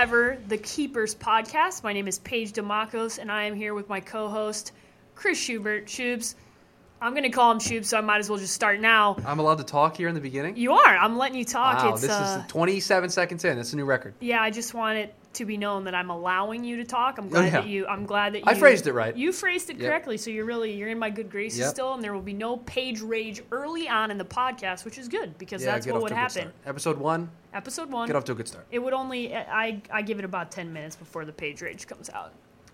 ever The Keepers podcast. My name is Paige Dimakos, and I am here with my co-host Chris Schubert. Shubes, I'm going to call him Shubes, so I might as well just start now. I'm allowed to talk here in the beginning. You are. I'm letting you talk. wow, it's, this uh, is 27 seconds in. That's a new record. yeah. I just want it to be known that I'm allowing you to talk. I'm glad yeah. that you. I'm glad that you. I phrased it right. You phrased it Yep. correctly, so you're really you're in my good graces Yep. still, and there will be no Paige rage early on in the podcast, which is good because Yeah, that's what would to a good happen. Episode one, Episode one. get off to a good start. It would only I I give it about ten minutes before the Paige rage comes out.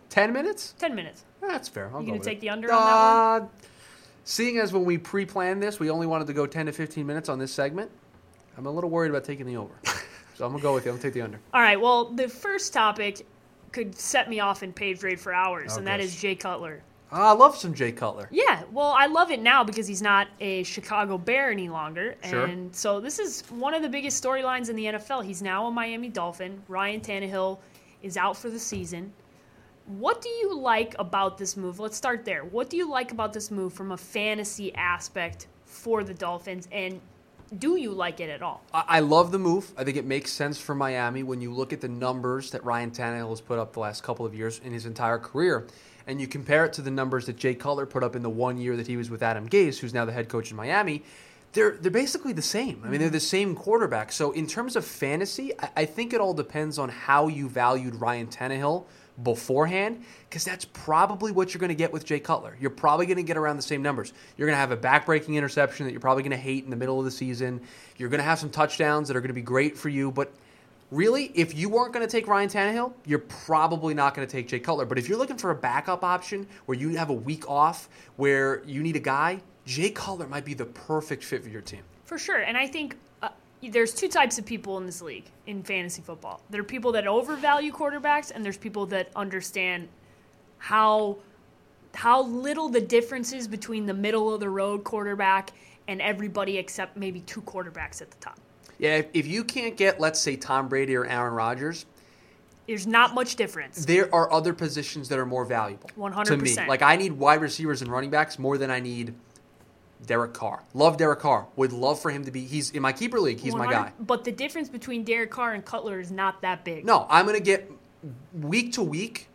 10 minutes? Ten minutes. That's fair. I'll You go gonna take it. the under on that Uh, Seeing as when we pre-planned this, we only wanted to go 10 to 15 minutes on this segment, I'm a little worried about taking the over. so I'm gonna go with you. I'm gonna take the under. All right. Well, the first topic could set me off in Paige rage for hours, Oh, and that gosh. is Jay Cutler. Ah, I love some Jay Cutler. Yeah, well, I love it now because he's not a Chicago Bear any longer. Sure. And so this is one of the biggest storylines in the NFL. He's now a Miami Dolphin. Ryan Tannehill is out for the season. What do you like about this move? Let's start there. What do you like about this move from a fantasy aspect for the Dolphins? And do you like it at all? I love the move. I think it makes sense for Miami when you look at the numbers that Ryan Tannehill has put up the last couple of years in his entire career, and you compare it to the numbers that Jay Cutler put up in the one year that he was with Adam Gase, who's now the head coach in Miami. They're they're basically the same. I mean, they're the same quarterback. So in terms of fantasy, I, I think it all depends on how you valued Ryan Tannehill beforehand, because that's probably what you're going to get with Jay Cutler. You're probably going to get around the same numbers. You're going to have a backbreaking interception that you're probably going to hate in the middle of the season. You're going to have some touchdowns that are going to be great for you, but really, if you weren't going to take Ryan Tannehill, you're probably not going to take Jay Cutler. But if you're looking for a backup option where you have a week off, where you need a guy, Jay Cutler might be the perfect fit for your team. For sure. And I think there's two types of people in this league in fantasy football. There are people that overvalue quarterbacks, and there's people that understand how how little the difference is between the middle of the road quarterback and everybody except maybe two quarterbacks at the top. Yeah, if, if you can't get, let's say, Tom Brady or Aaron Rodgers, There's not much difference. there are other positions that are more valuable to me. 100%. Like I need wide receivers and running backs more than I need Derek Carr. Love Derek Carr. Would love for him to be. He's in my keeper league. He's my guy. But the difference between Derek Carr and Cutler is not that big. No, I'm going to get week to week.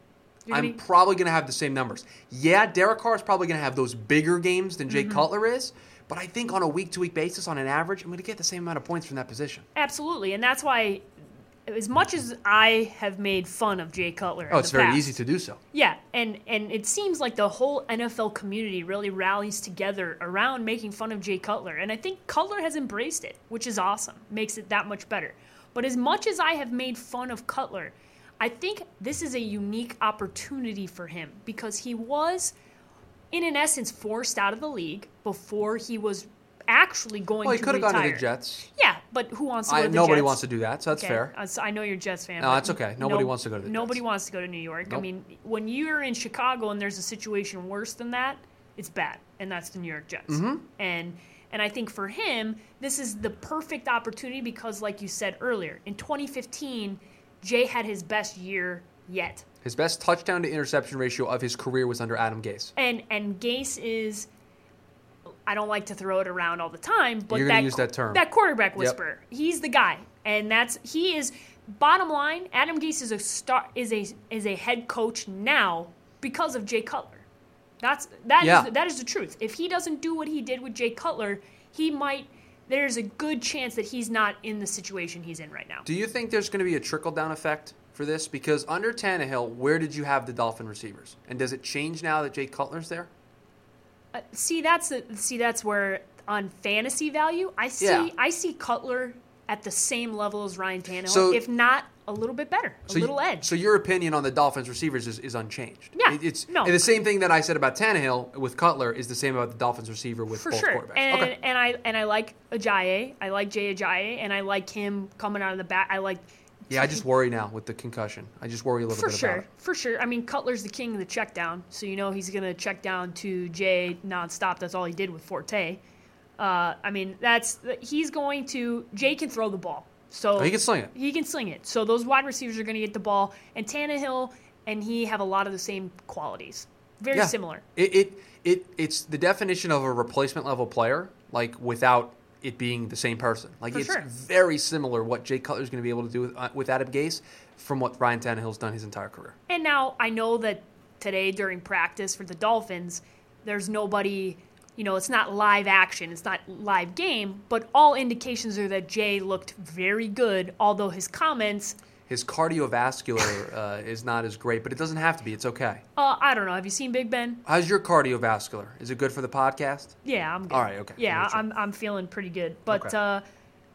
You're I'm gonna- probably going to have the same numbers. Yeah, Derek Carr is probably going to have those bigger games than Mm-hmm. Cutler is, but I think on a week to week basis, on an average, I'm going to get the same amount of points from that position. Absolutely. And that's why, as much as I have made fun of Jay Cutler, Oh, it's very past, easy to do so. Yeah, and and it seems like the whole NFL community really rallies together around making fun of Jay Cutler, and I think Cutler has embraced it, which is awesome. Makes it that much better. But as much as I have made fun of Cutler, I think this is a unique opportunity for him because he was, in an essence, forced out of the league before he was actually going Well, he to could have gone to the Jets. Yeah, but who wants to go I, to the Jets? nobody Jets? wants to do that, so that's Okay, fair. uh, so I know you're a Jets fan. No, that's okay. Nobody wants to go to the Nobody Jets. wants to go to New York. I mean, when you're in Chicago and there's a situation worse than that, it's bad, and that's the New York Jets. Mm-hmm. And and I think for him, this is the perfect opportunity because, like you said earlier, in 2015, Jay had his best year yet, His best touchdown to interception ratio of his career was under Adam Gase. and and Gase is. I don't like to throw it around all the time, but You're that use that term. that quarterback whisperer. He's the guy, and that's he is. Bottom line, Adam Gase is a star is a is a head coach now because of Jay Cutler. That's that is Yeah. that is the truth. If he doesn't do what he did with Jay Cutler, he might. There's a good chance that he's not in the situation he's in right now. Do you think there's going to be a trickle down effect for this? Because under Tannehill, where did you have the Dolphin receivers? And does it change now that Jay Cutler's there? Uh, see, that's the, see that's where on fantasy value, I see Yeah. I see Cutler at the same level as Ryan Tannehill, So- if not a little bit better, a So you- little edge. So your opinion on the Dolphins receivers is, is unchanged. Yeah, It- it's no. the same thing that I said about Tannehill with Cutler is the same about the Dolphins receiver with for both sure. quarterbacks. And okay. and I and I like Ajayi. I like Jay Ajayi, and I like him coming out of the back. I like Yeah, I just worry now with the concussion. I just worry a little for bit sure, about it. for sure. For sure. I mean, Cutler's the king of the check down, so you know he's gonna check down to Jay nonstop. That's all he did with Forte. Uh, I mean, that's he's going to. Jay can throw the ball, so Oh, he can sling it. He can sling it. So those wide receivers are going to get the ball, and Tannehill and he have a lot of the same qualities, very Yeah. similar. It, it it it's the definition of a replacement level player, like without it being the same person. Like For it's sure. very similar what Jay Cutler is going to be able to do with, uh, with Adam Gase from what Ryan Tannehill's done his entire career. And now I know that today during practice for the Dolphins, there's nobody, you know, it's not live action, it's not live game, but all indications are that Jay looked very good, although his comments, His cardiovascular uh, is not as great, but it doesn't have to be. It's okay. uh, I don't know. Have you seen Big Ben? How's your cardiovascular? Is it good for the podcast? Yeah, I'm good. All right, okay. Yeah, Make sure. I'm, I'm feeling pretty good. But Okay. uh,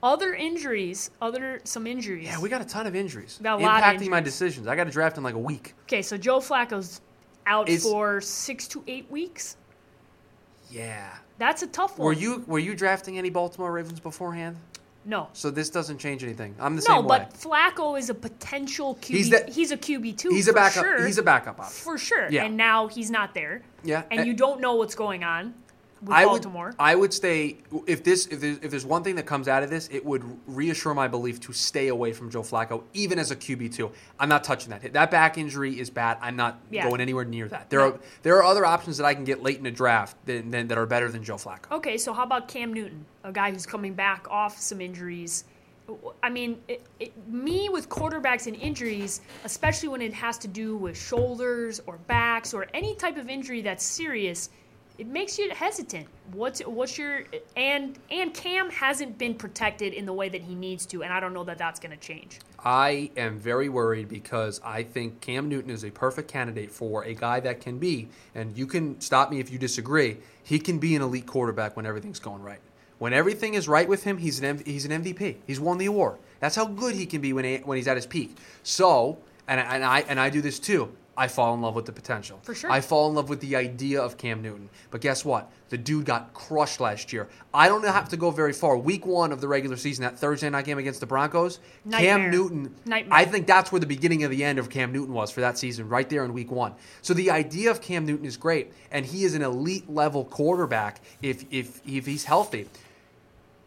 other injuries, other some injuries. Yeah, we got a ton of injuries Got a lot of impacting my decisions. I got to draft in like a week. okay, so Joe Flacco's out for six to eight weeks. Yeah. That's a tough one. Were you were you drafting any Baltimore Ravens beforehand? No. So this doesn't change anything. I'm the No, same way. No, but Flacco is a potential QB. He's the- he's a QB too. He's a backup. Sure, He's a backup option. for sure. Yeah. And now he's not there. Yeah. And and- you don't know what's going on I Baltimore. would I would stay if this if there's, if there's one thing that comes out of this, it would reassure my belief to stay away from Joe Flacco, even as a QB two. I'm not touching that. That back injury is bad. I'm not Yeah. going anywhere near that. There No. are there are other options that I can get late in the draft than, than, that are better than Joe Flacco. okay, so how about Cam Newton, a guy who's coming back off some injuries? I mean, it, it, me with quarterbacks and injuries, especially when it has to do with shoulders or backs or any type of injury that's serious, it makes you hesitant. What's what's your and and Cam hasn't been protected in the way that he needs to, and I don't know that that's going to change. I am very worried because I think Cam Newton is a perfect candidate for a guy that can be, and you can stop me if you disagree. He can be an elite quarterback when everything's going right. When everything is right with him, he's an he's an MVP. He's won the award. That's how good he can be when he, when he's at his peak. So, and, and I and I do this too. I fall in love with the potential. For sure. I fall in love with the idea of Cam Newton. But guess what? The dude got crushed last year. I don't have to go very far. Week one of the regular season, that Thursday night game against the Broncos, Nightmare. Cam Newton. Nightmare. I think that's where the beginning of the end of Cam Newton was for that season, right there in week one. So the idea of Cam Newton is great, and he is an elite level quarterback if if if he's healthy.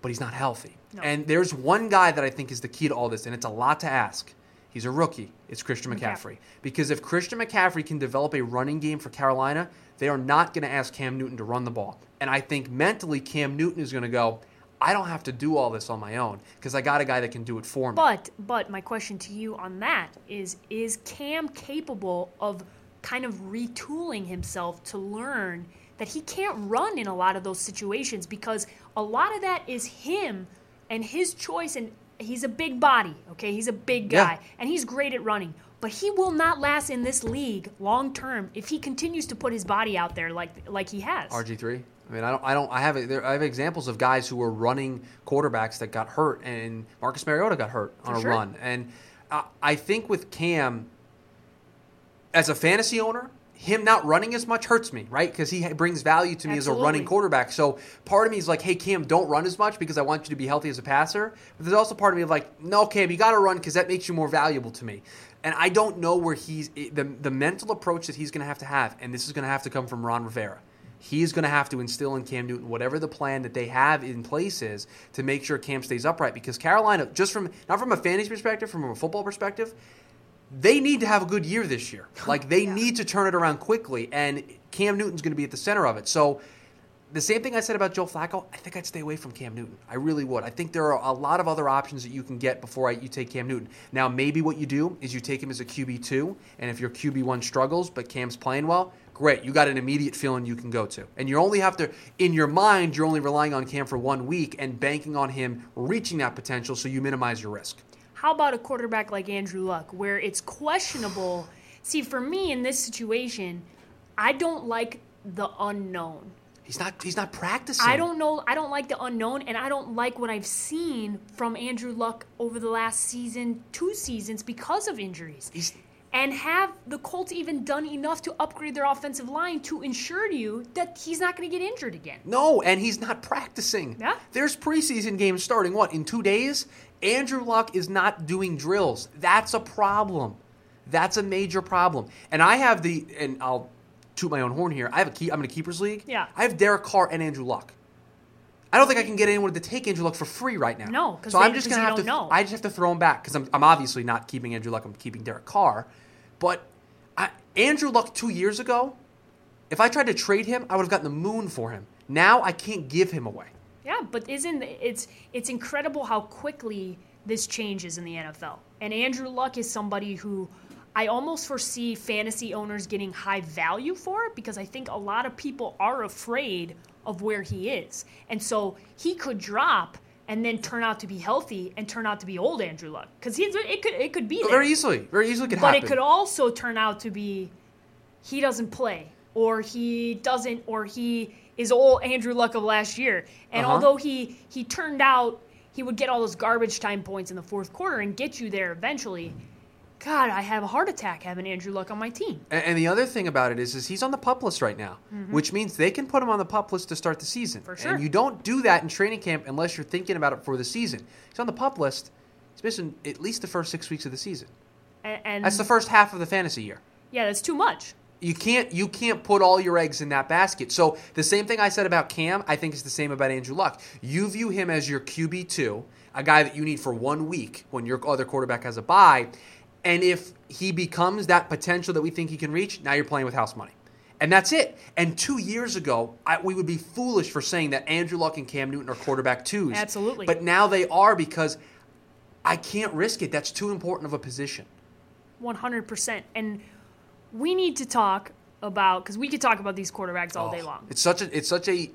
But he's not healthy. No. And there's one guy that I think is the key to all this, and it's a lot to ask. He's a rookie. It's Christian McCaffrey. McCaffrey. Because if Christian McCaffrey can develop a running game for Carolina, they are not going to ask Cam Newton to run the ball. And I think mentally, Cam Newton is going to go, I don't have to do all this on my own because I got a guy that can do it for me. But but my question to you on that is is Cam capable of kind of retooling himself to learn that he can't run in a lot of those situations because a lot of that is him and his choice and he's a big body, okay? He's a big Yeah. guy and he's great at running. But he will not last in this league long term if he continues to put his body out there like like he has. RG three. I mean, I don't, I don't, I have, there, I have examples of guys who were running quarterbacks that got hurt, and Marcus Mariota got hurt on For a sure. run, and I, I think with Cam, as a fantasy owner, him not running as much hurts me, right? Because he brings value to me as a running quarterback. So part of me is like, hey, Cam, don't run as much because I want you to be healthy as a passer. But there's also part of me of like, no, Cam, you got to run because that makes you more valuable to me. And I don't know where he's eh, the the mental approach that he's going to have to have, and this is going to have to come from Ron Rivera. He's going to have to instill in Cam Newton whatever the plan that they have in place is to make sure Cam stays upright. Because Carolina, just from not from a fantasy perspective, from a football perspective, they need to have a good year this year. Like they need to turn it around quickly, and Cam Newton's going to be at the center of it. So the same thing I said about Joe Flacco, I think I'd stay away from Cam Newton. I really would. I think there are a lot of other options that you can get before I, you take Cam Newton. Now, maybe what you do is you take him as a QB two, and if your QB one struggles but Cam's playing well, great. You got an immediate feeling you can go to, and you only have to, in your mind, you're only relying on Cam for one week and banking on him reaching that potential, so you minimize your risk. How about a quarterback like Andrew Luck, where it's questionable? See, for me in this situation, I don't like the unknown. He's not. He's not practicing. I don't know. I don't like the unknown, and I don't like what I've seen from Andrew Luck over the last season, two seasons, because of injuries. He's And have the Colts even done enough to upgrade their offensive line to ensure to you that he's not going to get injured again? No, and he's not practicing. Yeah. There's preseason games starting, what, in two days? Andrew Luck is not doing drills. That's a problem. That's a major problem. And I have the, and I'll toot my own horn here. I have a key, I'm in a keepers league. Yeah. I have Derek Carr and Andrew Luck. I don't think I can get anyone to take Andrew Luck for free right now. No, 'cause so they- I'm just gonna have to. know. I just have to throw him back because I'm, I'm obviously not keeping Andrew Luck. I'm keeping Derek Carr, but I, Andrew Luck two years ago, if I tried to trade him, I would have gotten the moon for him. Now I can't give him away. Yeah, but isn't it's it's incredible how quickly this changes in the NFL. And Andrew Luck is somebody who I almost foresee fantasy owners getting high value for because I think a lot of people are afraid of where he is. And so he could drop and then turn out to be healthy and turn out to be old Andrew Luck because he's it could it could be there. Very easily, very easily could but happen. But it could also turn out to be he doesn't play or he doesn't or he is old Andrew Luck of last year. And Uh-huh. although he he turned out he would get all those garbage time points in the fourth quarter and get you there eventually. God, I have a heart attack having Andrew Luck on my team. And, and the other thing about it is, is he's on the pup list right now, which means they can put him on the pup list to start the season. Mm-hmm. For sure. And you don't do that in training camp unless you're thinking about it for the season. He's on the pup list. He's missing at least the first six weeks of the season. And, and That's the first half of the fantasy year. yeah, that's too much. You can't you can't put all your eggs in that basket. So the same thing I said about Cam, I think is the same about Andrew Luck. You view him as your QB two, a guy that you need for one week when your other quarterback has a bye, and if he becomes that potential that we think he can reach, now you're playing with house money. And that's it. And two years ago, I, we would be foolish for saying that Andrew Luck and Cam Newton are quarterback twos. Absolutely. But now they are because I can't risk it. That's too important of a position. 100%. And we need to talk about because we could talk about these quarterbacks all day Oh, long. It's such a it's such a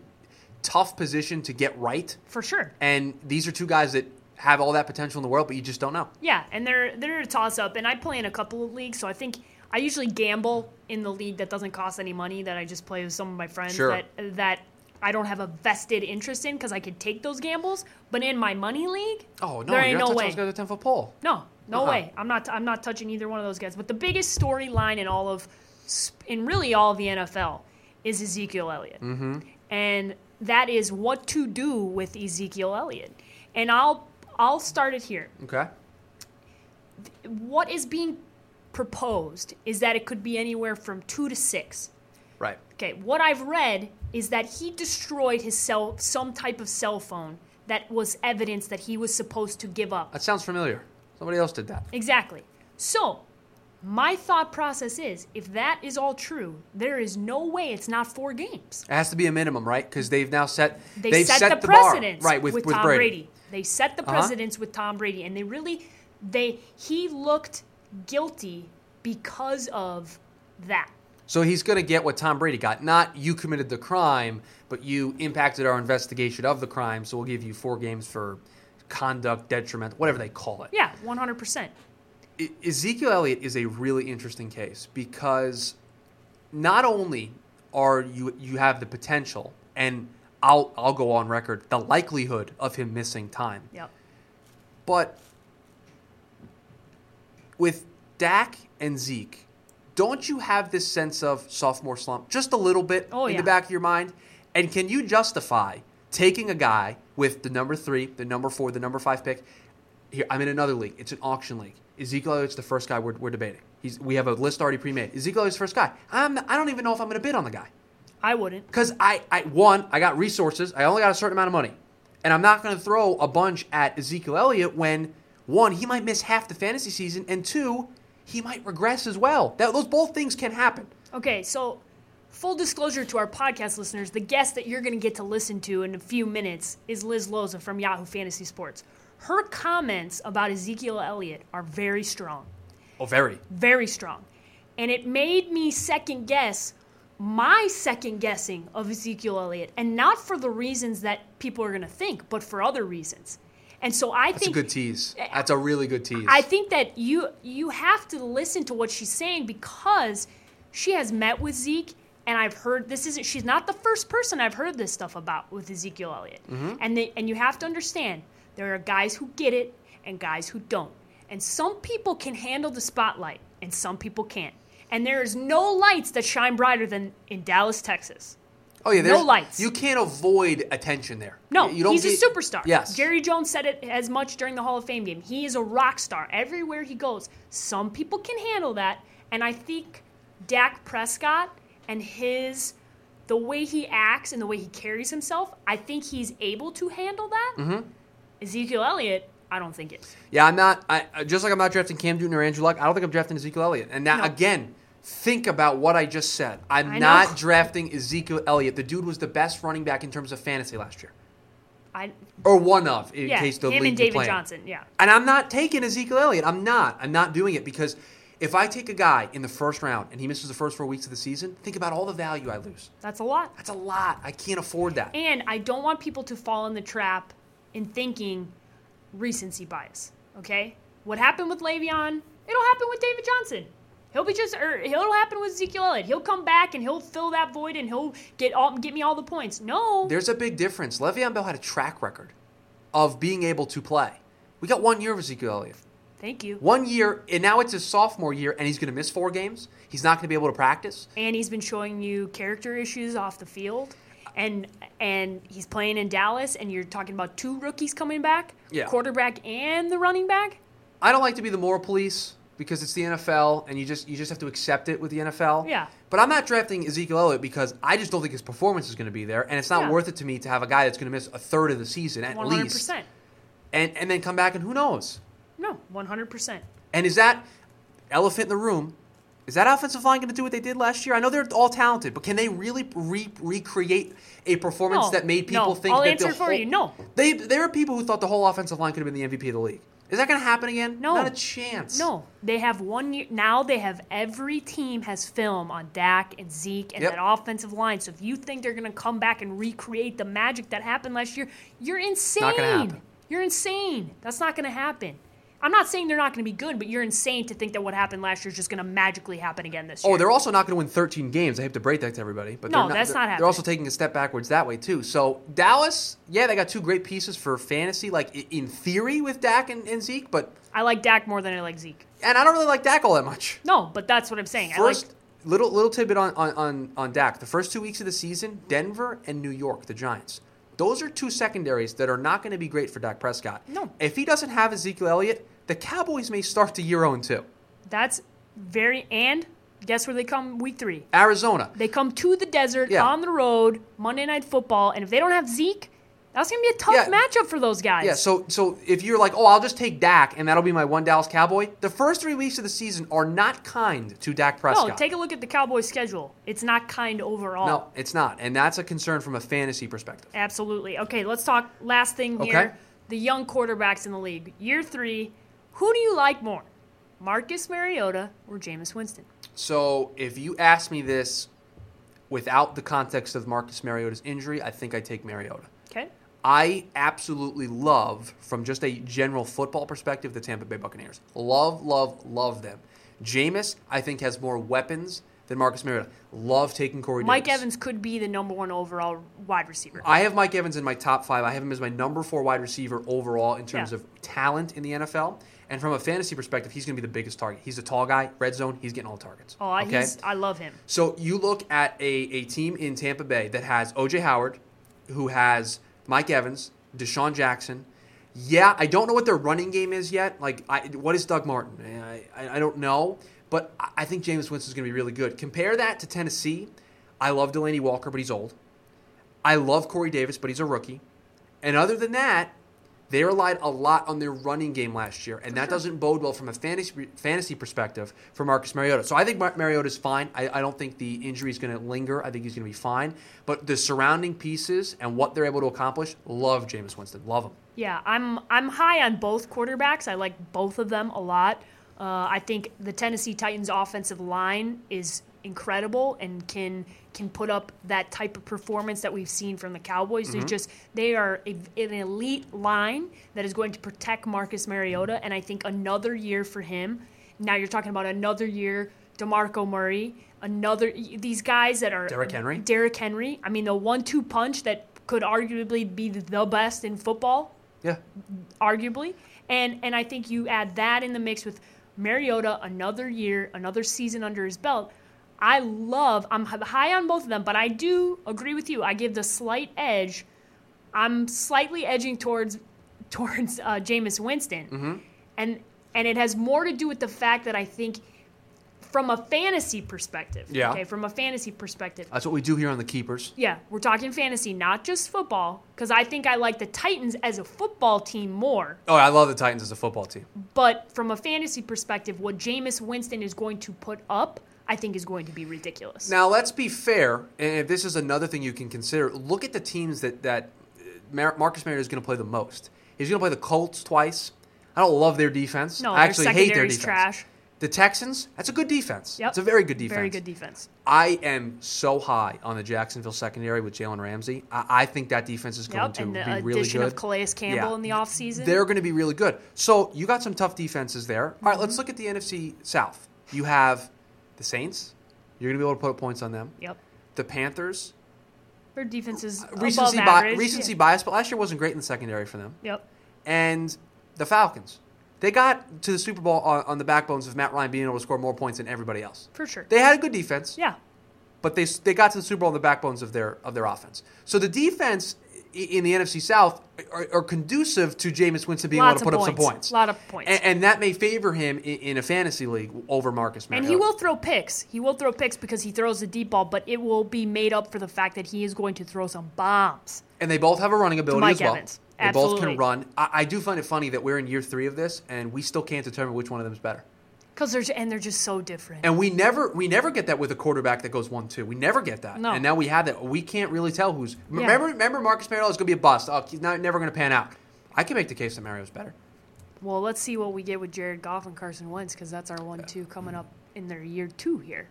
tough position to get right, For sure. and these are two guys that have all that potential in the world, but you just don't know. Yeah, and they're they're a toss up. And I play in a couple of leagues, so I think I usually gamble in the league that doesn't cost any money that I just play with some of my friends Sure. that that I don't have a vested interest in because I could take those gambles. But in my money league, Oh no, there ain't no way. those guys with a ten foot pole. No, no Uh-uh. way. I'm not. I'm not touching either one of those guys. But the biggest storyline in all of, in really all of the NFL, is Ezekiel Elliott, mm-hmm. and that is what to do with Ezekiel Elliott. And I'll I'll start it here. Okay. What is being proposed is that it could be anywhere from two to six. Right. Okay, what I've read is that he destroyed his cell, some type of cell phone that was evidence that he was supposed to give up. That sounds familiar. Somebody else did that. Exactly. So, my thought process is if that is all true, there is no way it's not four games. It has to be a minimum, right? Because they've now set They they've set, set the, bar, precedence right with, with, with Tom Brady. Brady. They set the Uh-huh. with Tom Brady, and they really they he looked guilty because of that. So he's going to get what Tom Brady got. Not you committed the crime, but you impacted our investigation of the crime. So we'll give you four games for conduct detriment, whatever they call it. Yeah, one hundred percent. E- Ezekiel Elliott is a really interesting case because not only are you you have the potential and I'll I'll go on record the likelihood of him missing time, Yep. but with Dak and Zeke, don't you have this sense of sophomore slump just a little bit Oh, in yeah. the back of your mind? And can you justify taking a guy with the number three, the number four, the number five pick? Here, I'm in another league. It's an auction league. Ezekiel Elliott's the first guy we're, we're debating. He's, we have a list already pre-made. Ezekiel Elliott's the first guy. I'm, I don't even know if I'm going to bid on the guy. I wouldn't. Because I, I, one, I got resources. I only got a certain amount of money. And I'm not going to throw a bunch at Ezekiel Elliott when, one, he might miss half the fantasy season, and two, he might regress as well. That, those both things can happen. Okay, so full disclosure to our podcast listeners, the guest that you're going to get to listen to in a few minutes is Liz Loza from Yahoo Fantasy Sports. Her comments about Ezekiel Elliott are very strong, Oh, very. very strong. And it made me second guess my second guessing of Ezekiel Elliott, and not for the reasons that people are going to think, but for other reasons. And so I That's think a good tease. That's a really good tease. I think that you you have to listen to what she's saying because she has met with Zeke, and I've heard this isn't. She's not the first person I've heard this stuff about with Ezekiel Elliott, mm-hmm. and they, and you have to understand there are guys who get it and guys who don't, and some people can handle the spotlight and some people can't, and there is no lights that shine brighter than in Dallas, Texas. oh, yeah. There's no lights. You can't avoid attention there. No, you don't he's get- a superstar. Yes. Jerry Jones said it as much during the Hall of Fame game. He is a rock star everywhere he goes. Some people can handle that, and I think Dak Prescott and his the way he acts and the way he carries himself, I think he's able to handle that. Mm-hmm. Ezekiel Elliott, I don't think is. Yeah, I'm not. I, I- just like I'm not drafting Cam Newton or Andrew Luck. I don't think I'm drafting Ezekiel Elliott. And now No. again, think about what I just said. I'm I know. not drafting Ezekiel Elliott. The dude was the best running back in terms of fantasy last year. I or one of in yeah, case the him league and David. Johnson. Yeah, And I'm not taking Ezekiel Elliott. I'm not. I'm not doing it because if I take a guy in the first round and he misses the first four weeks of the season, think about all the value I lose. that's a lot. That's a lot. I can't afford that. And I don't want people to fall in the trap in thinking recency bias. Okay, what happened with Le'Veon? It'll happen with David Johnson. He'll be just, er, or it'll happen with Ezekiel Elliott. He'll come back and he'll fill that void and he'll get all, get me all the points. No, There's a big difference. Le'Veon Bell had a track record of being able to play. We got one year of Ezekiel Elliott. Thank you. One year, and now it's his sophomore year, and he's going to miss four games. He's not going to be able to practice. and he's been showing you character issues off the field and and he's playing in Dallas and you're talking about two rookies coming back Yeah. quarterback and the running back I don't like to be the moral police because it's the NFL, and you just you just have to accept it with the NFL. Yeah. But I'm not drafting Ezekiel Elliott because I just don't think his performance is going to be there, and it's not Yeah. worth it to me to have a guy that's going to miss a third of the season at 100% least, and and then come back and who knows? No 100% And is that elephant in the room? Is that offensive line going to do what they did last year? I know they're all talented, but can they really re- recreate a performance No, that made people no. think I'll that answer the for whole, you, no. They there are people who thought the whole offensive line could have been the MVP of the league. Is that going to happen again? No. not a chance. no they have one year now they have every team has film on Dak and Zeke and Yep. that offensive line so if you think they're going to come back and recreate the magic that happened last year you're insane Not gonna happen. you're insane that's not going to happen I'm not saying they're not going to be good, but you're insane to think that what happened last year is just going to magically happen again this oh, year. Oh, they're also not going to win 13 games. I have to break that to everybody. But No, they're not, that's they're, not They're also taking a step backwards that way too. So Dallas, yeah, they got two great pieces for fantasy, like in theory with Dak and, and Zeke, but I like Dak more than I like Zeke. and I don't really like Dak all that much. No, but that's what I'm saying. First, I like, little little tidbit on, on, on, on Dak. The first two weeks of the season, Denver and New York, the Giants. Those are two secondaries that are not going to be great for Dak Prescott. No. If he doesn't have Ezekiel Elliott, the Cowboys may start to year 0 2. that's very and guess where they come week three? Arizona. They come to the desert Yeah. on the road, Monday night football, and if they don't have Zeke, that's gonna be a tough Yeah. matchup for those guys. Yeah, so so if you're like, oh, I'll just take Dak and that'll be my one Dallas Cowboy, the first three weeks of the season are not kind to Dak Prescott. no, take a look at the Cowboys' schedule. It's not kind overall. No, it's not, and that's a concern from a fantasy perspective. Absolutely. Okay, let's talk last thing here. Okay. here. The young quarterbacks in the league. Year three, who do you like more? Marcus Mariota or Jameis Winston? So if you ask me this without the context of Marcus Mariota's injury, I think I take Mariota. I absolutely love, from just a general football perspective, the Tampa Bay Buccaneers. Love, love, love them. Jameis, I think, has more weapons than Marcus Mariota. Love taking Corey Mike Davis. Evans could be the number one overall wide receiver. I have Mike Evans in my top five. I have him as my number four wide receiver overall in terms Yeah. of talent in the NFL. And from a fantasy perspective, he's going to be the biggest target. He's a tall guy, red zone. He's getting all the targets. Oh, I okay. he's, I love him. So you look at a, a team in Tampa Bay that has OJ Howard, who has Mike Evans, DeSean Jackson. Yeah, I don't know what their running game is yet. Like, I, what is Doug Martin? I, I, I don't know. But I- think Jameis Winston is going to be really good. Compare that to Tennessee. I love Delanie Walker, but he's old. I love Corey Davis, but he's a rookie. And other than that, they relied a lot on their running game last year, and that doesn't bode well from a fantasy fantasy perspective for Marcus Mariota. So I think Mar- is fine. I, I don't think the injury is going to linger. I think he's going to be fine. But the surrounding pieces and what they're able to accomplish, love Jameis Winston. Love him. Yeah, I'm I'm high on both quarterbacks. I like both of them a lot. Uh, I think the Tennessee Titans offensive line is incredible and can can put up that type of performance that we've seen from the Cowboys. They're mm-hmm. just they are a, an elite line that is going to protect Marcus Mariota, and I think another year for him. Now you're talking about another year, Demarco Murray, another these guys that are Derrick Henry. Derrick Henry. I mean, the one-two punch that could arguably be the best in football Yeah. arguably. And and I think you add that in the mix with Mariota, another year, another season under his belt. I love. I'm high on both of them, but I do agree with you. I give the slight edge. I'm slightly edging towards towards uh, Jameis Winston, Mm-hmm. and and it has more to do with the fact that I think. From a fantasy perspective, Yeah. Okay, from a fantasy perspective, That's what we do here on the Keepers. yeah, we're talking fantasy, not just football, because I think I like the Titans as a football team more. Oh, I love the Titans as a football team. But from a fantasy perspective, what Jameis Winston is going to put up, I think is going to be ridiculous. Now, let's be fair, and if this is another thing you can consider, look at the teams that, that uh, Mar- Marcus Mariota is going to play the most. He's going to play the Colts twice. I don't love their defense. No, I actually hate their defense. trash. The Texans, that's a good defense. Yep. It's a very good defense. Very good defense. I am so high on the Jacksonville secondary with Jalen Ramsey. I, I think that defense is going Yep, to and the be really addition good. of Calais Campbell Yeah. in the offseason. They're going to be really good. So you got some tough defenses there. All right, Mm-hmm. let's look at the NFC South. You have the Saints. You're going to be able to put points on them. Yep. The Panthers. Their defense is uh, Recency, above bi- average. recency Yeah. bias, but last year wasn't great in the secondary for them. Yep. And the Falcons. They got to the Super Bowl on, on the backbones of Matt Ryan being able to score more points than everybody else. For sure. They had a good defense. yeah. but they they got to the Super Bowl on the backbones of their of their offense. So the defense in the NFC South are, are conducive to Jameis Winston being Lots able to put up points. some points. A Lot of points. and, and that may favor him in, in a fantasy league over Marcus Mariota. And he will throw picks. He will throw picks because he throws the deep ball, but it will be made up for the fact that he is going to throw some bombs. And they both have a running ability Mike as well. Evans. They both can run. I, I do find it funny that we're in year three of this, and we still can't determine which one of them is better. Because they're and they're just so different. And we never we never get that with a quarterback that goes one two. We never get that. No. And now we have that. We can't really tell who's. Yeah. Remember remember Marcus Mariota is going to be a bust. Oh, he's not, never going to pan out. I can make the case that Mario's better. well, let's see what we get with Jared Goff and Carson Wentz because that's our one-two coming up in their year two here.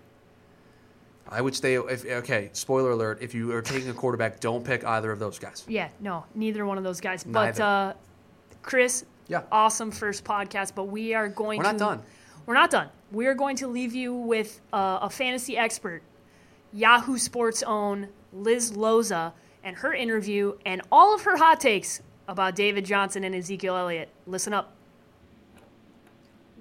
I would stay. If okay, spoiler alert: if you are taking a quarterback, don't pick either of those guys. Yeah, no, neither one of those guys. But uh, Chris, Yeah. awesome first podcast. But we are going. We're to, not done. We're not done. We are going to leave you with uh, a fantasy expert, Yahoo Sports' own Liz Loza, and her interview and all of her hot takes about David Johnson and Ezekiel Elliott. Listen up.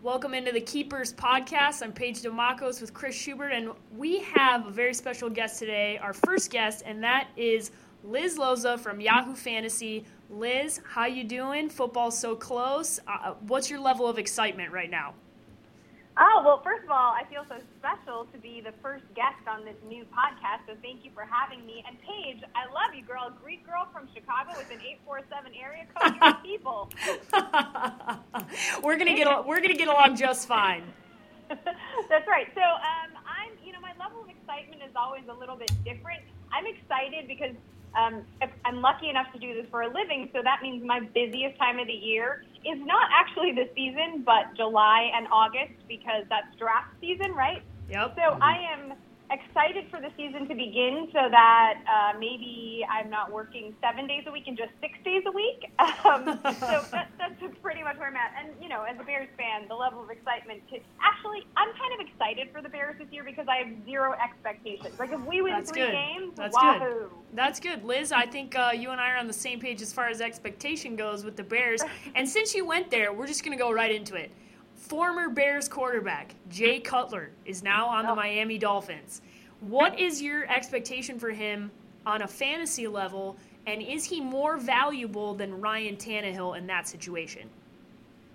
Welcome into the Keepers podcast. I'm Paige Dimakos with Chris Schubert, and we have a very special guest today, our first guest, and that is Liz Loza from Yahoo Fantasy. Liz, how you doing? Football's so close. Uh, what's your level of excitement right now? Oh, well, first of all, I feel so special to be the first guest on this new podcast, so thank you for having me. And Paige, I love you, girl. Greek girl from Chicago with an 847 area code. You're people. we're gonna get al- we're gonna get along just fine. That's right. So, um, I'm, you know, my level of excitement is always a little bit different. I'm excited because um, if I'm lucky enough to do this for a living, so that means my busiest time of the year is not actually the season, but July and August because that's draft season, right? Yep. So I am excited for the season to begin so that uh, maybe I'm not working seven days a week and just six days a week. Um, so that, that's pretty much where I'm at. And, you know, as a Bears fan, the level of excitement to actually, I'm kind of excited for the Bears this year because I have zero expectations. Like, if we win That's three good. games, That's wahoo. good. That's good, Liz. I think uh, you and I are on the same page as far as expectation goes with the Bears. And since you went there, we're just gonna go right into it. Former Bears quarterback Jay Cutler is now on the Oh. Miami Dolphins. What is your expectation for him on a fantasy level, and is he more valuable than Ryan Tannehill in that situation?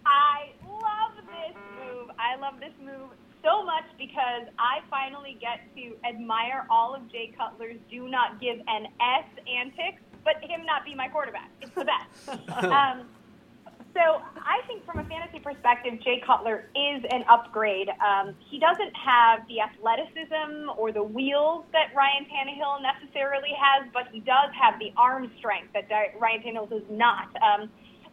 I love this move. I love this move so much because I finally get to admire all of Jay Cutler's do not give an S antics, but him not be my quarterback. It's the best. um, so I think from a fantasy perspective, Jay Cutler is an upgrade. Um, he doesn't have the athleticism or the wheels that Ryan Tannehill necessarily has, but he does have the arm strength that Ryan Tannehill does not. Um,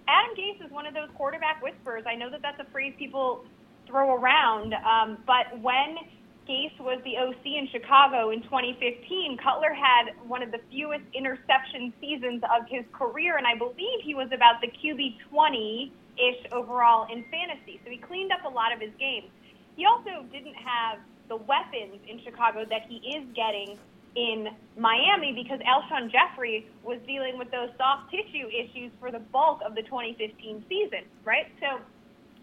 Adam Gase is one of those quarterback whisperers. I know that that's a phrase people throw around, um, but when Gase was the OC in Chicago in 2015, Cutler had one of the fewest interception seasons of his career, and I believe he was about the QB 20 ish overall in fantasy. So he cleaned up a lot of his games. He also didn't have the weapons in Chicago that he is getting in Miami because Alshon Jeffery was dealing with those soft tissue issues for the bulk of the 2015 season, right? So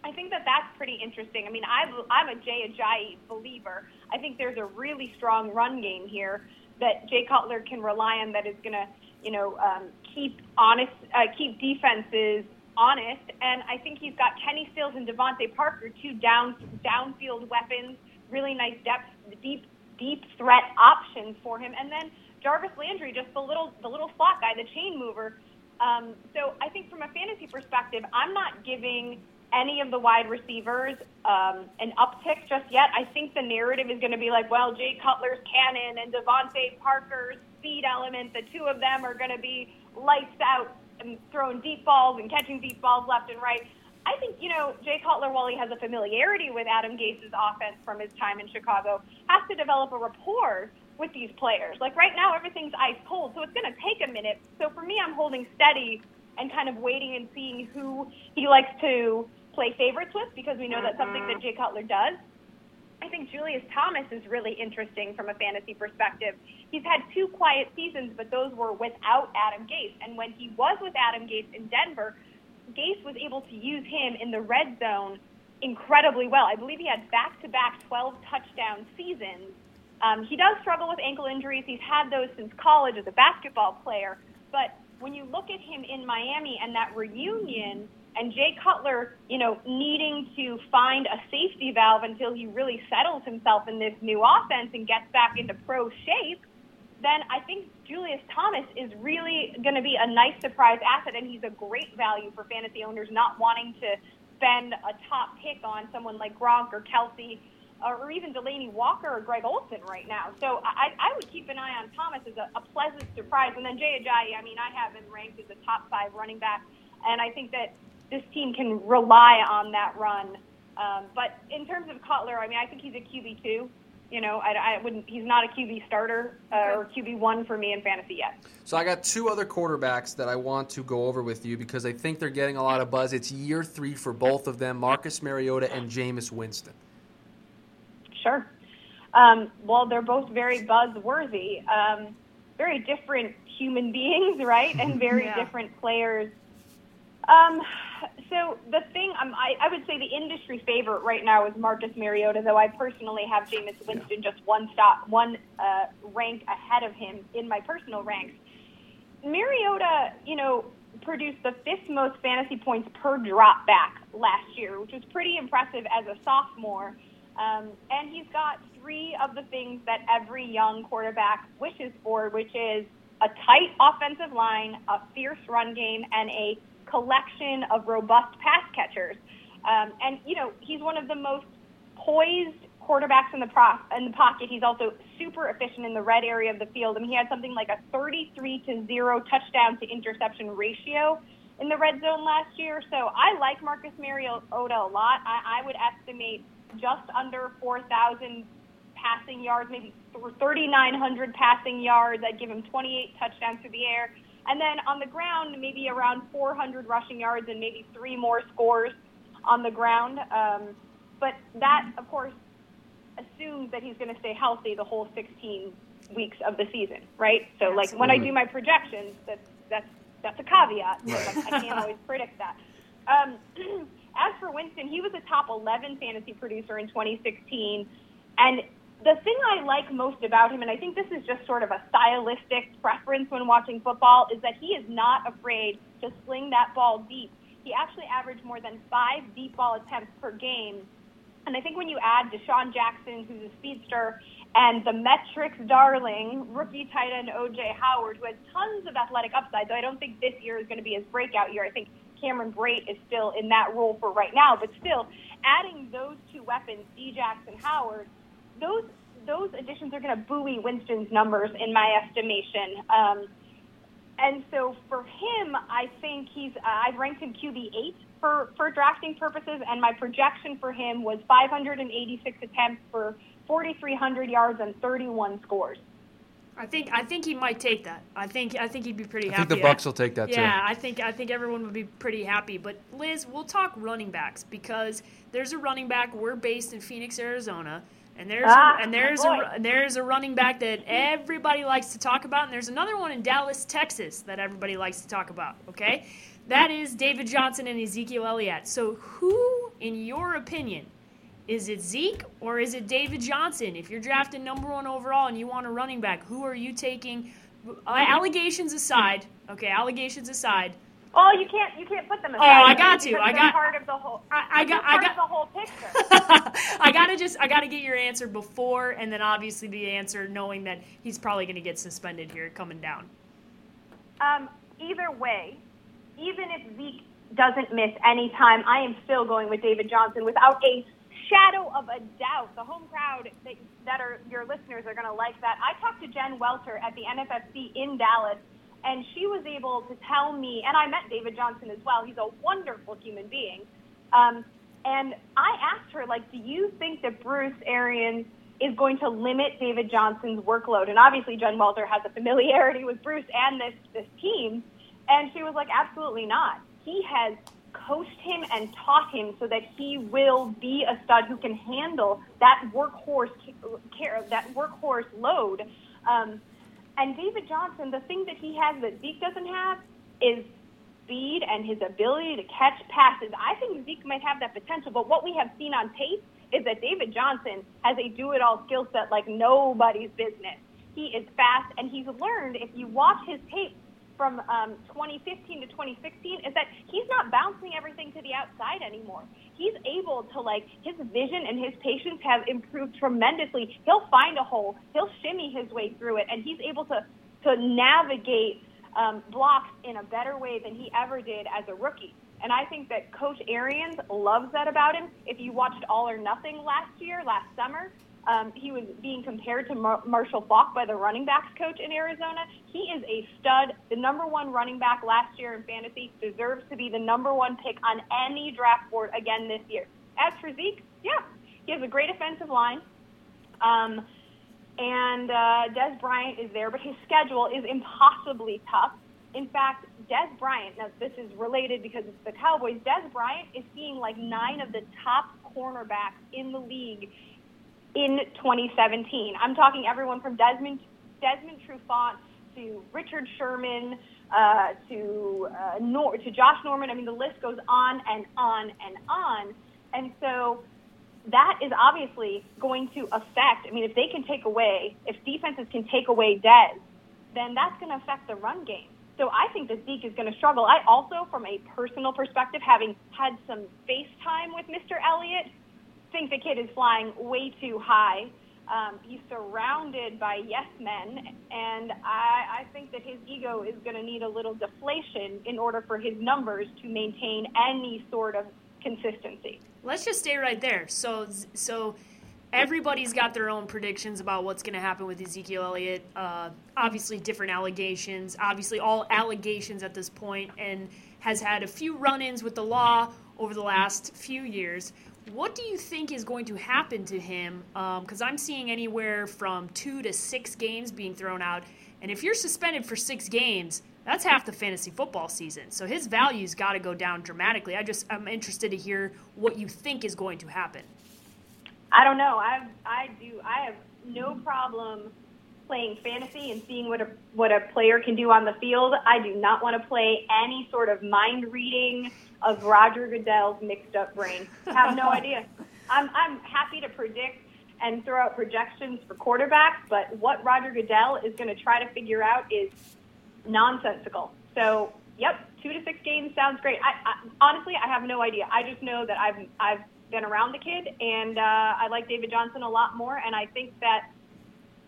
I think that that's pretty interesting. I mean, I'm, I'm a Jay Ajayi believer. I think there's a really strong run game here that Jay Cutler can rely on that is going to, you know, um, keep honest, uh, keep defenses honest. And I think he's got Kenny Stills and DeVante Parker, two down downfield weapons, really nice depth, deep deep threat options for him. And then Jarvis Landry, just the little the little slot guy, the chain mover. Um, so I think from a fantasy perspective, I'm not giving any of the wide receivers um, an uptick just yet. I think the narrative is going to be like, well, Jay Cutler's cannon and DeVante Parker's speed element, the two of them are going to be lights out and throwing deep balls and catching deep balls left and right. I think, you know, Jay Cutler, while he has a familiarity with Adam Gase's offense from his time in Chicago, has to develop a rapport with these players. Like right now, everything's ice cold, so it's going to take a minute. So for me, I'm holding steady and kind of waiting and seeing who he likes to play favorites with because we know that's something that Jay Cutler does. I think Julius Thomas is really interesting from a fantasy perspective. He's had two quiet seasons, but those were without Adam Gase. And when he was with Adam Gase in Denver, Gase was able to use him in the red zone incredibly well. I believe he had back to back 12 touchdown seasons. Um, he does struggle with ankle injuries. He's had those since college as a basketball player. But when you look at him in Miami and that reunion, and Jay Cutler, you know, needing to find a safety valve until he really settles himself in this new offense and gets back into pro shape, then I think Julius Thomas is really going to be a nice surprise asset, and he's a great value for fantasy owners not wanting to spend a top pick on someone like Gronk or Kelce uh, or even Delanie Walker or Greg Olsen right now. So I, I would keep an eye on Thomas as a, a pleasant surprise. And then Jay Ajayi, I mean, I have him ranked as a top five running back, and I think that this team can rely on that run. Um, but in terms of Cutler, I mean, I think he's a QB two. You know, I, I wouldn't. He's not a QB starter uh, or QB one for me in fantasy yet. So I got two other quarterbacks that I want to go over with you because I think they're getting a lot of buzz. It's year three for both of them: Marcus Mariota and Jameis Winston. Sure. Um, well, they're both very buzzworthy. Um, very different human beings, right? And very yeah. different players. Um, so the thing, um, I, I would say the industry favorite right now is Marcus Mariota, though I personally have Jameis Winston just one stop, one uh, rank ahead of him in my personal ranks. Mariota, you know, produced the fifth most fantasy points per drop back last year, which was pretty impressive as a sophomore. Um, and he's got three of the things that every young quarterback wishes for, which is a tight offensive line, a fierce run game, and a collection of robust pass catchers. Um, and you know, he's one of the most poised quarterbacks in the pro- in the pocket. He's also super efficient in the red area of the field. I mean, he had something like a 33 to zero touchdown to interception ratio in the red zone last year. So I like Marcus Mariota a lot. I, I would estimate just under 4,000 passing yards, maybe 3,900 passing yards. I'd give him 28 touchdowns through the air. And then on the ground, maybe around 400 rushing yards and maybe three more scores on the ground. Um, but that, of course, assumes that he's going to stay healthy the whole 16 weeks of the season, right? So, Absolutely. like when I do my projections, that's that's that's a caveat. Right. I can't always predict that. Um, as for Winston, he was a top 11 fantasy producer in 2016, and the thing I like most about him, and I think this is just sort of a stylistic preference when watching football, is that he is not afraid to sling that ball deep. He actually averaged more than five deep ball attempts per game. And I think when you add DeSean Jackson, who's a speedster, and the metrics darling, rookie tight end OJ Howard, who has tons of athletic upside, though I don't think this year is going to be his breakout year. I think Cameron Brate is still in that role for right now, but still, adding those two weapons, D. Jackson Howard, those those additions are going to buoy Winston's numbers in my estimation. Um, and so for him, I think he's uh, I've ranked him QB eight for for drafting purposes, and my projection for him was 586 attempts for 4,300 yards and 31 scores. I think I think he might take that. I think I think he'd be pretty I happy. think the Bucs will take that yeah, too. Yeah, I think I think everyone would be pretty happy. But Liz, we'll talk running backs because there's a running back. We're based in Phoenix, Arizona. And there's ah, a, and there's a there's a running back that everybody likes to talk about, and there's another one in Dallas, Texas that everybody likes to talk about. Okay, that is David Johnson and Ezekiel Elliott. So, who, in your opinion, is it Zeke or is it David Johnson? If you're drafting number one overall and you want a running back, who are you taking? Uh, allegations aside, okay, allegations aside. Oh, you can't you can't put them aside. Oh, I got to. I got part of the whole. I, I got. I got the whole picture. I gotta just. I gotta get your answer before, and then obviously the answer, knowing that he's probably gonna get suspended here coming down. Um. Either way, even if Zeke doesn't miss any time, I am still going with David Johnson without a shadow of a doubt, the home crowd that, that are your listeners are going to like that. I talked to Jen Welter at the NFFC in Dallas, and she was able to tell me, and I met David Johnson as well. He's a wonderful human being. Um, and I asked her, like, do you think that Bruce Arians is going to limit David Johnson's workload? And obviously, Jen Welter has a familiarity with Bruce and this this team, and she was like, absolutely not. He has coached him and taught him so that he will be a stud who can handle that workhorse care, that workhorse load. Um, and David Johnson, the thing that he has that Zeke doesn't have is speed and his ability to catch passes. I think Zeke might have that potential, but what we have seen on tape is that David Johnson has a do-it-all skill set like nobody's business. He is fast, and he's learned. If you watch his tape from um, 2015 to 2016 is that he's not bouncing everything to the outside anymore. He's able to like his vision and his patience have improved tremendously. He'll find a hole, he'll shimmy his way through it, and he's able to to navigate um, blocks in a better way than he ever did as a rookie. And I think that Coach Arians loves that about him. If you watched All or Nothing last year, last summer, um, he was being compared to Mar- Marshall Faulk by the running backs coach in Arizona. He is a stud, the number one running back last year in fantasy, deserves to be the number one pick on any draft board again this year. As for Zeke, yeah, he has a great offensive line. Um, and uh, Dez Bryant is there, but his schedule is impossibly tough. In fact, Dez Bryant, now this is related because it's the Cowboys, Dez Bryant is seeing like nine of the top cornerbacks in the league in 2017. I'm talking everyone from Desmond Desmond Trufant to Richard Sherman uh, to uh, Nor- to Josh Norman. I mean, the list goes on and on and on. And so that is obviously going to affect. I mean, if they can take away, if defenses can take away Dez, then that's going to affect the run game. So I think that Zeke is going to struggle. I also, from a personal perspective, having had some FaceTime with Mr. Elliott, think the kid is flying way too high. Um, he's surrounded by yes men, and I, I think that his ego is going to need a little deflation in order for his numbers to maintain any sort of consistency. Let's just stay right there. So, so everybody's got their own predictions about what's going to happen with Ezekiel Elliott. Uh, obviously, different allegations. Obviously, all allegations at this point, and has had a few run-ins with the law over the last few years. What do you think is going to happen to him? Because um, I'm seeing anywhere from two to six games being thrown out. And if you're suspended for six games, that's half the fantasy football season. So his value's got to go down dramatically. I just I'm interested to hear what you think is going to happen. I don't know. I I do. I have no problem playing fantasy and seeing what a what a player can do on the field. I do not want to play any sort of mind reading of Roger Goodell's mixed up brain. Have no idea. I'm I'm happy to predict and throw out projections for quarterbacks, but what Roger Goodell is going to try to figure out is nonsensical. So, yep, two to six games sounds great. I, I honestly, I have no idea. I just know that I've I've been around the kid, and uh, I like David Johnson a lot more, and I think that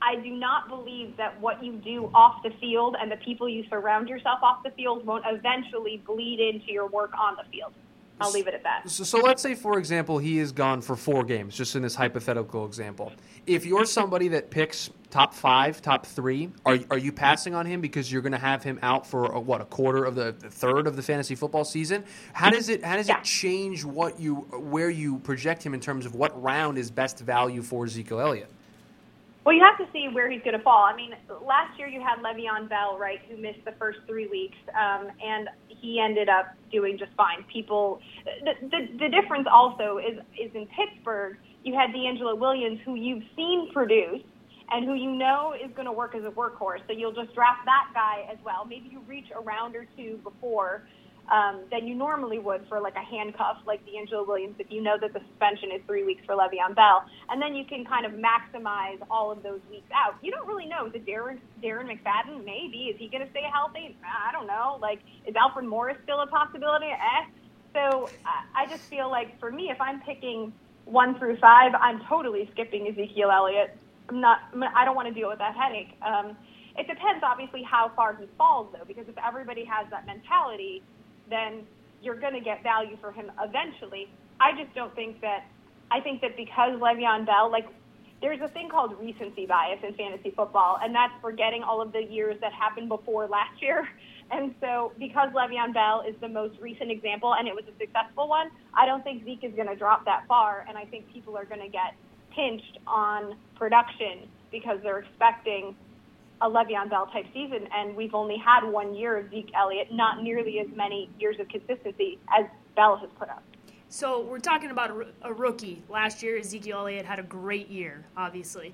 I do not believe that what you do off the field and the people you surround yourself off the field won't eventually bleed into your work on the field. I'll leave it at that. So, so, let's say, for example, he is gone for four games, just in this hypothetical example. If you're somebody that picks top five, top three, are, are you passing on him because you're going to have him out for a, what a quarter of the, the, third of the fantasy football season? How does it how does yeah. it change what you where you project him in terms of what round is best value for Ezekiel Elliott? Well, you have to see where he's going to fall. I mean, last year you had Le'Veon Bell, right, who missed the first three weeks, um, and he ended up doing just fine. People, the, the, the difference also is is in Pittsburgh. You had DeAngelo Williams, who you've seen produce, and who you know is going to work as a workhorse. So you'll just draft that guy as well. Maybe you reach a round or two before um, than you normally would for like a handcuff like DeAngelo Williams if you know that the suspension is three weeks for Le'Veon Bell. And then you can kind of maximize all of those weeks out. You don't really know. Is it Darren, Darren McFadden? Maybe. Is he going to stay healthy? I don't know. Like, is Alfred Morris still a possibility? Eh. So I just feel like for me, if I'm picking one through five, I'm totally skipping Ezekiel Elliott. I'm not. I don't want to deal with that headache. Um, it depends, obviously, how far he falls, though, because if everybody has that mentality, then you're going to get value for him eventually. I just don't think that. I think that because Le'Veon Bell, like there's a thing called recency bias in fantasy football, and that's forgetting all of the years that happened before last year. And so, because Le'Veon Bell is the most recent example, and it was a successful one, I don't think Zeke is going to drop that far, and I think people are going to get pinched on production because they're expecting a Le'Veon Bell type season, and we've only had one year of Zeke Elliott, not nearly as many years of consistency as Bell has put up. So we're talking about a, rookie. Last year, Ezekiel Elliott had a great year, obviously.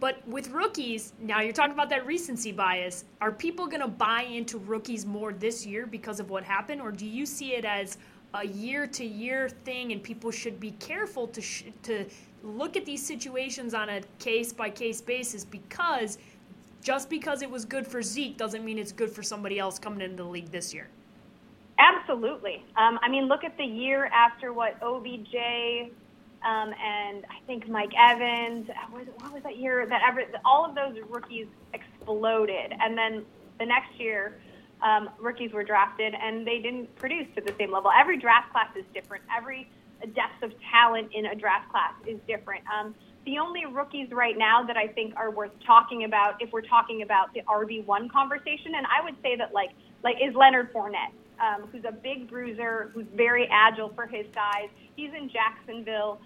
But with rookies, now you're talking about that recency bias. Are people going to buy into rookies more this year because of what happened, or do you see it as a year to year thing and people should be careful to sh- to look at these situations on a case by case basis because just because it was good for Zeke doesn't mean it's good for somebody else coming into the league this year. Absolutely. Um, I mean, look at the year after what OBJ um, and I think Mike Evans. What, what was that year that ever? All of those rookies exploded, and then the next year, um, rookies were drafted and they didn't produce to the same level. Every draft class is different. Every depth of talent in a draft class is different. Um, the only rookies right now that I think are worth talking about, if we're talking about the RB one conversation, and I would say that like like is Leonard Fournette um, who's a big bruiser, who's very agile for his size. He's in Jacksonville.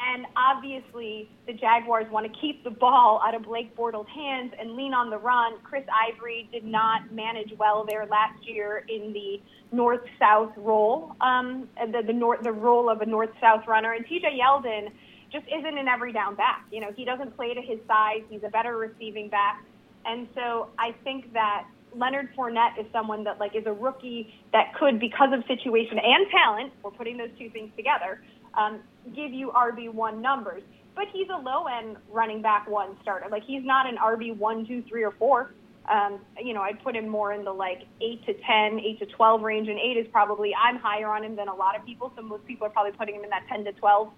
And obviously, the Jaguars want to keep the ball out of Blake Bortles' hands and lean on the run. Chris Ivory did not manage well there last year in the north-south role, um, the the, north, the role of a north-south runner. And T.J. Yeldon just isn't an every down back. You know, he doesn't play to his size. He's a better receiving back. And so I think that Leonard Fournette is someone that like is a rookie that could, because of situation and talent, we're putting those two things together, um, give you RB one numbers. But he's a low end running back one starter. Like he's not an RB one, two, three, or four. Um, you know, I'd put him more in the like eight to 10, 8 to 12 range, and eight is probably I'm higher on him than a lot of people. So most people are probably putting him in that 10 to 12,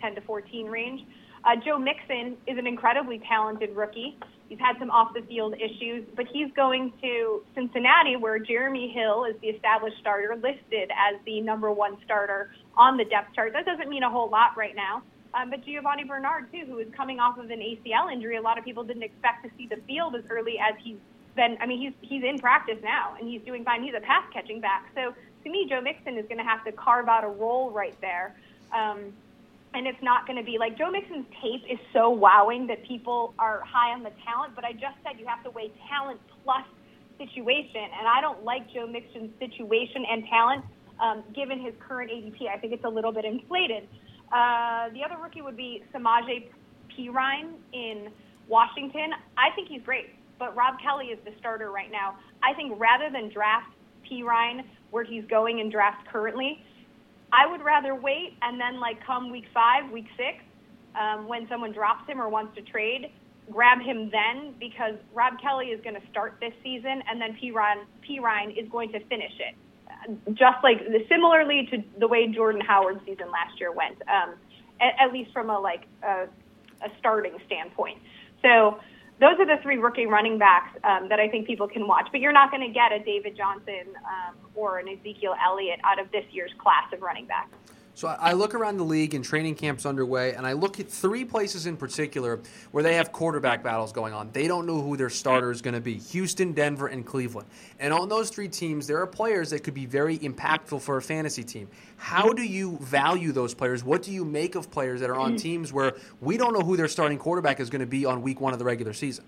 10 to 14 range. Uh, Joe Mixon is an incredibly talented rookie. He's had some off the field issues, but he's going to Cincinnati, where Jeremy Hill is the established starter, listed as the number one starter on the depth chart. That doesn't mean a whole lot right now. Um, but Giovani Bernard, too, who is coming off of an ACL injury, a lot of people didn't expect to see the field as early as he's been. I mean, he's he's in practice now, and he's doing fine. He's a pass catching back. So to me, Joe Mixon is going to have to carve out a role right there. Um, and it's not going to be like Joe Mixon's tape is so wowing that people are high on the talent, but I just said you have to weigh talent plus situation, and I don't like Joe Mixon's situation and talent um, given his current ADP. I think it's a little bit inflated. Uh, the other rookie would be Samaje Perine in Washington. I think he's great, but Rob Kelley is the starter right now. I think rather than draft Perine where he's going and draft currently, I would rather wait and then like come week five, week six, um, when someone drops him or wants to trade, grab him then because Rob Kelley is going to start this season and then Perine, P. Ryan is going to finish it. Just like similarly to the way Jordan Howard's season last year went, um, at, at least from a like a, a starting standpoint. So those are the three rookie running backs um, that I think people can watch. But you're not going to get a David Johnson um, or an Ezekiel Elliott out of this year's class of running backs. So I look around the league and training camps underway, and I look at three places in particular where they have quarterback battles going on. They don't know who their starter is going to be Houston, Denver, and Cleveland. And on those three teams, there are players that could be very impactful for a fantasy team. How do you value those players? What do you make of players that are on mm. teams where we don't know who their starting quarterback is going to be on week one of the regular season?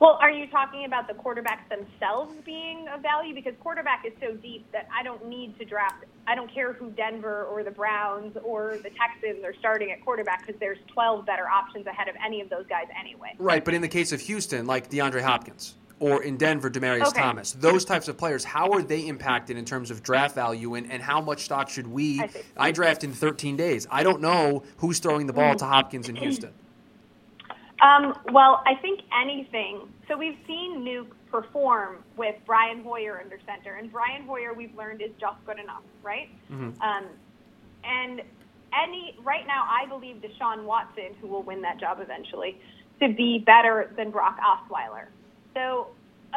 Well, are you talking about the quarterbacks themselves being of value? Because quarterback is so deep that I don't need to draft. I don't care who Denver or the Browns or the Texans are starting at quarterback because there's 12 better options ahead of any of those guys anyway. Right, but in the case of Houston, like DeAndre Hopkins or in Denver, Demaryius okay. Thomas, those types of players, how are they impacted in terms of draft value and, and how much stock should we? I, I draft in 13 days. I don't know who's throwing the ball mm-hmm. to Hopkins in Houston. Um, well, I think anything. So we've seen Nuke perform with Brian Hoyer under center, and Brian Hoyer we've learned is just good enough, right? Mm-hmm. Um, and any right now, I believe Deshaun Watson, who will win that job eventually, to be better than Brock Osweiler. So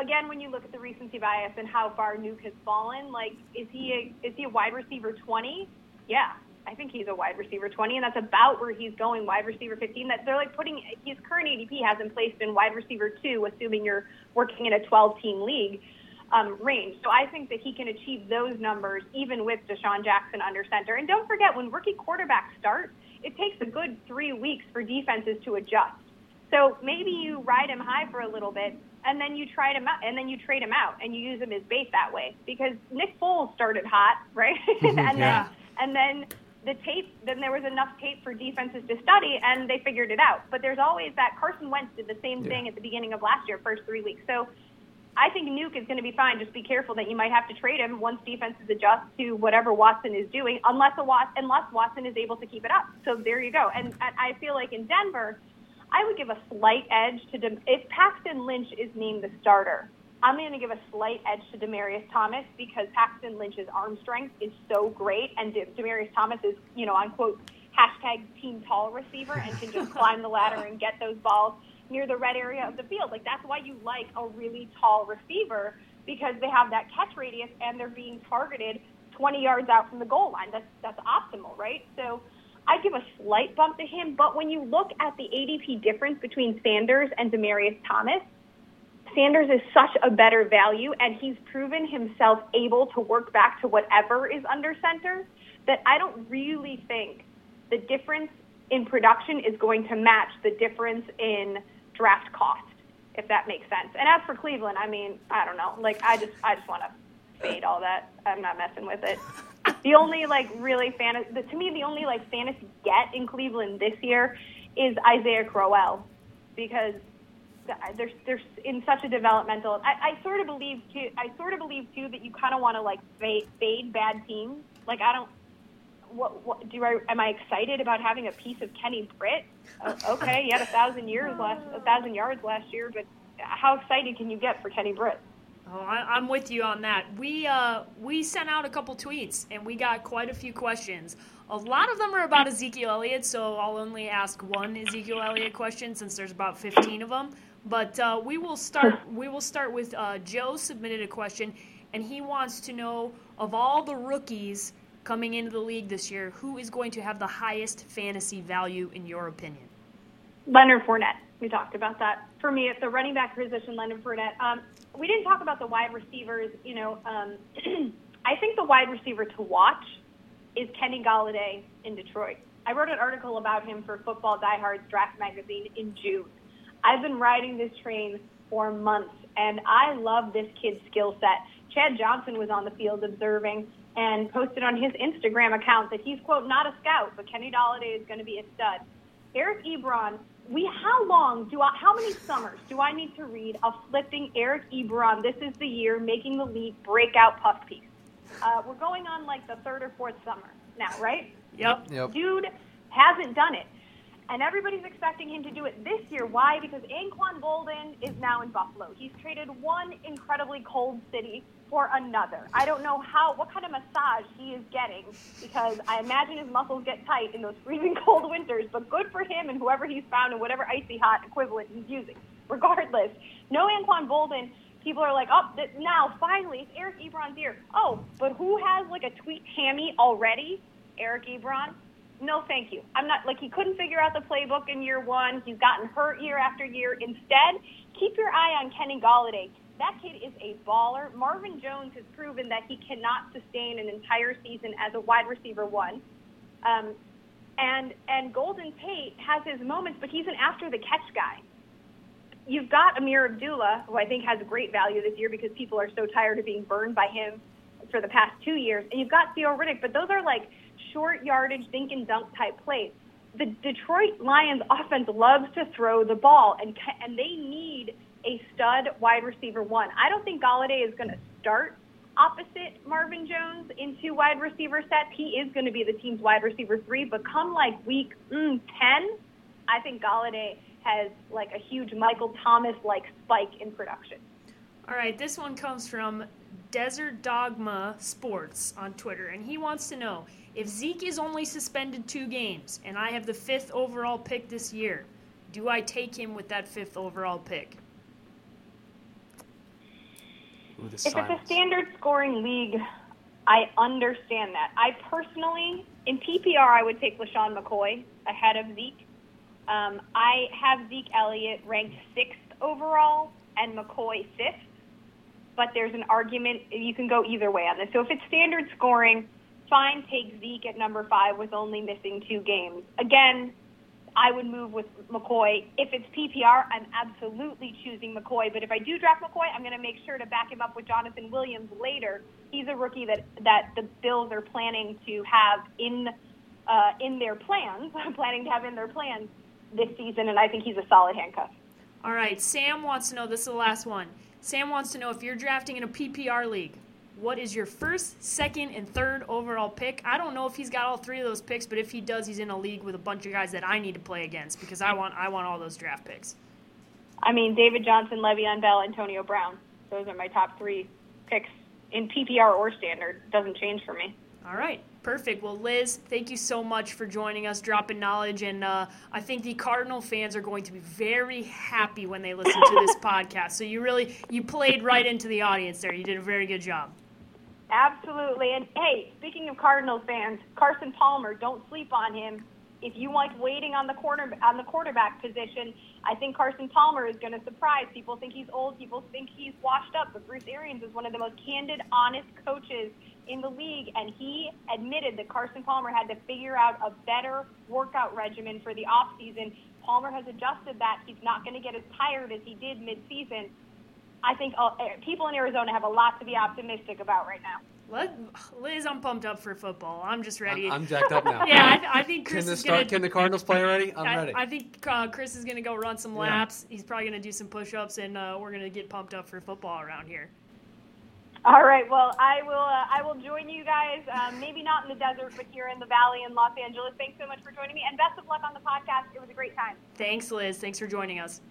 again, when you look at the recency bias and how far Nuke has fallen, like is he a, is he a wide receiver twenty? Yeah, I think he's a wide receiver 20, and that's about where he's going, wide receiver 15. That they're like putting his current ADP has him placed in wide receiver two, assuming you're working in a 12 team league um, range. So I think that he can achieve those numbers even with DeSean Jackson under center. And don't forget, when rookie quarterbacks start, it takes a good three weeks for defenses to adjust. So maybe you ride him high for a little bit, and then you try him out, and then you trade him out, and you use him as bait that way. Because Nick Foles started hot, right? And yeah. then and then the tape, then there was enough tape for defenses to study, and they figured it out. But there's always that Carson Wentz did the same Yeah. thing at the beginning of last year, first three weeks. So I think Nuke is going to be fine. Just be careful that you might have to trade him once defenses adjust to whatever Watson is doing, unless a Wat- unless Watson is able to keep it up. So there you go. And, and I feel like in Denver, I would give a slight edge to Dem- if Paxton Lynch is named the starter. I'm going to give a slight edge to Demaryius Thomas because Paxton Lynch's arm strength is so great, and De- Demaryius Thomas is, you know, on quote hashtag team tall receiver and can just climb the ladder and get those balls near the red area of the field. Like that's why you like a really tall receiver because they have that catch radius and they're being targeted 20 yards out from the goal line. That's that's optimal, right? So I give a slight bump to him, but when you look at the ADP difference between Sanders and Demaryius Thomas, Sanders is such a better value, and he's proven himself able to work back to whatever is under center that I don't really think the difference in production is going to match the difference in draft cost, if that makes sense. And as for Cleveland, I mean, I don't know. Like, I just, I just want to fade all that. I'm not messing with it. The only like really fantasy, to me, the only like fantasy get in Cleveland this year is Isaiah Crowell, because they're they're in such a developmental. I, I sort of believe too. I sort of believe too that you kind of want to like fade, fade bad teams. Like I don't. What, what do I? Am I excited about having a piece of Kenny Britt? Uh, okay, he had a thousand years last, a thousand yards last year, but how excited can you get for Kenny Britt? Oh, I, I'm with you on that. We uh, we sent out a couple tweets and we got quite a few questions. A lot of them are about Ezekiel Elliott, so I'll only ask one Ezekiel Elliott question since there's about 15 of them. But uh, we will start. We will start with uh, Joe submitted a question, and he wants to know of all the rookies coming into the league this year, who is going to have the highest fantasy value in your opinion? Leonard Fournette. We talked about that. For me, at the running back position, Leonard Fournette. Um, we didn't talk about the wide receivers. You know, um, I think the wide receiver to watch is Kenny Golladay in Detroit. I wrote an article about him for Football Diehards Draft Magazine in June. I've been riding this train for months, and I love this kid's skill set. Chad Johnson was on the field observing and posted on his Instagram account that he's quote not a scout, but Kenny Golladay is going to be a stud. Eric Ebron, we how long do I how many summers do I need to read of flipping Eric Ebron? This is the year making the league breakout puff piece. Uh, we're going on like the third or fourth summer now, right? Yep. Yep. Dude hasn't done it. And everybody's expecting him to do it this year. Why? Because Anquan Boldin is now in Buffalo. He's traded one incredibly cold city for another. I don't know how, what kind of massage he is getting because I imagine his muscles get tight in those freezing cold winters. But good for him and whoever he's found and whatever icy hot equivalent he's using. Regardless, no Anquan Boldin. People are like, oh, th- now finally it's Eric Ebron's year. Oh, but who has like a tweet hammy already? Eric Ebron no thank you. I'm not like he couldn't figure out the playbook in year one. He's gotten hurt year after year. Instead, keep your eye on Kenny Golladay. That kid is a baller. Marvin Jones has proven that he cannot sustain an entire season as a wide receiver one. Um, and and Golden Tate has his moments, but he's an after the catch guy. You've got Ameer Abdullah, who I think has great value this year because people are so tired of being burned by him for the past two years. And you've got Theo Riddick, but those are like short yardage, dink and dunk type plays. The Detroit Lions offense loves to throw the ball, and and they need a stud wide receiver one. I don't think Golladay is going to start opposite Marvin Jones in two wide receiver sets. He is going to be the team's wide receiver three, but come like week mm, 10, I think Golladay has like a huge Michael Thomas like spike in production. All right, this one comes from Desert Dogma Sports on Twitter, and he wants to know if Zeke is only suspended two games and I have the fifth overall pick this year, do I take him with that fifth overall pick? Ooh, the If it's a standard scoring league, I understand that. I personally, in PPR, I would take LeSean McCoy ahead of Zeke. Um, I have Zeke Elliott ranked sixth overall and McCoy fifth, but there's an argument you can go either way on this. So if it's standard scoring, fine, take Zeke at number five with only missing two games. Again, I would move with McCoy. If it's PPR, I'm absolutely choosing McCoy. But if I do draft McCoy, I'm going to make sure to back him up with Jonathan Williams later. He's a rookie that that the Bills are planning to have in uh, in their plans, planning to have in their plans this season, and I think he's a solid handcuff. All right, Sam wants to know. This is the last one. Sam wants to know if you're drafting in a PPR league. What is your first, second, and third overall pick? I don't know if he's got all three of those picks, but if he does, he's in a league with a bunch of guys that I need to play against because I want I want all those draft picks. I mean, David Johnson, Le'Veon Bell, Antonio Brown. Those are my top three picks in PPR or standard. Doesn't change for me. All right, perfect. Well, Liz, thank you so much for joining us, dropping knowledge, and uh, I think the Cardinal fans are going to be very happy when they listen to this podcast. So you really you played right into the audience there. You did a very good job. Absolutely. And hey, speaking of Cardinals fans, Carson Palmer, don't sleep on him. If you like waiting on the corner on the quarterback position, I think Carson Palmer is going to surprise. People think he's old. People think he's washed up. But Bruce Arians is one of the most candid, honest coaches in the league, and he admitted that Carson Palmer had to figure out a better workout regimen for the offseason. Palmer has adjusted that. He's not going to get as tired as he did midseason. I think uh, people in Arizona have a lot to be optimistic about right now. Let, Liz, I'm pumped up for football. I'm just ready. I'm, I'm jacked up now. yeah, I, I, think Chris can the is start, gonna. Can the Cardinals play already? I'm I, ready. I think uh, Chris is gonna go run some laps. Yeah. He's probably gonna do some push-ups, and uh, we're gonna get pumped up for football around here. All right. Well, I will. Uh, I will join you guys. Um, maybe not in the desert, but here in the valley in Los Angeles. Thanks so much for joining me, and best of luck on the podcast. It was a great time. Thanks, Liz. Thanks for joining us.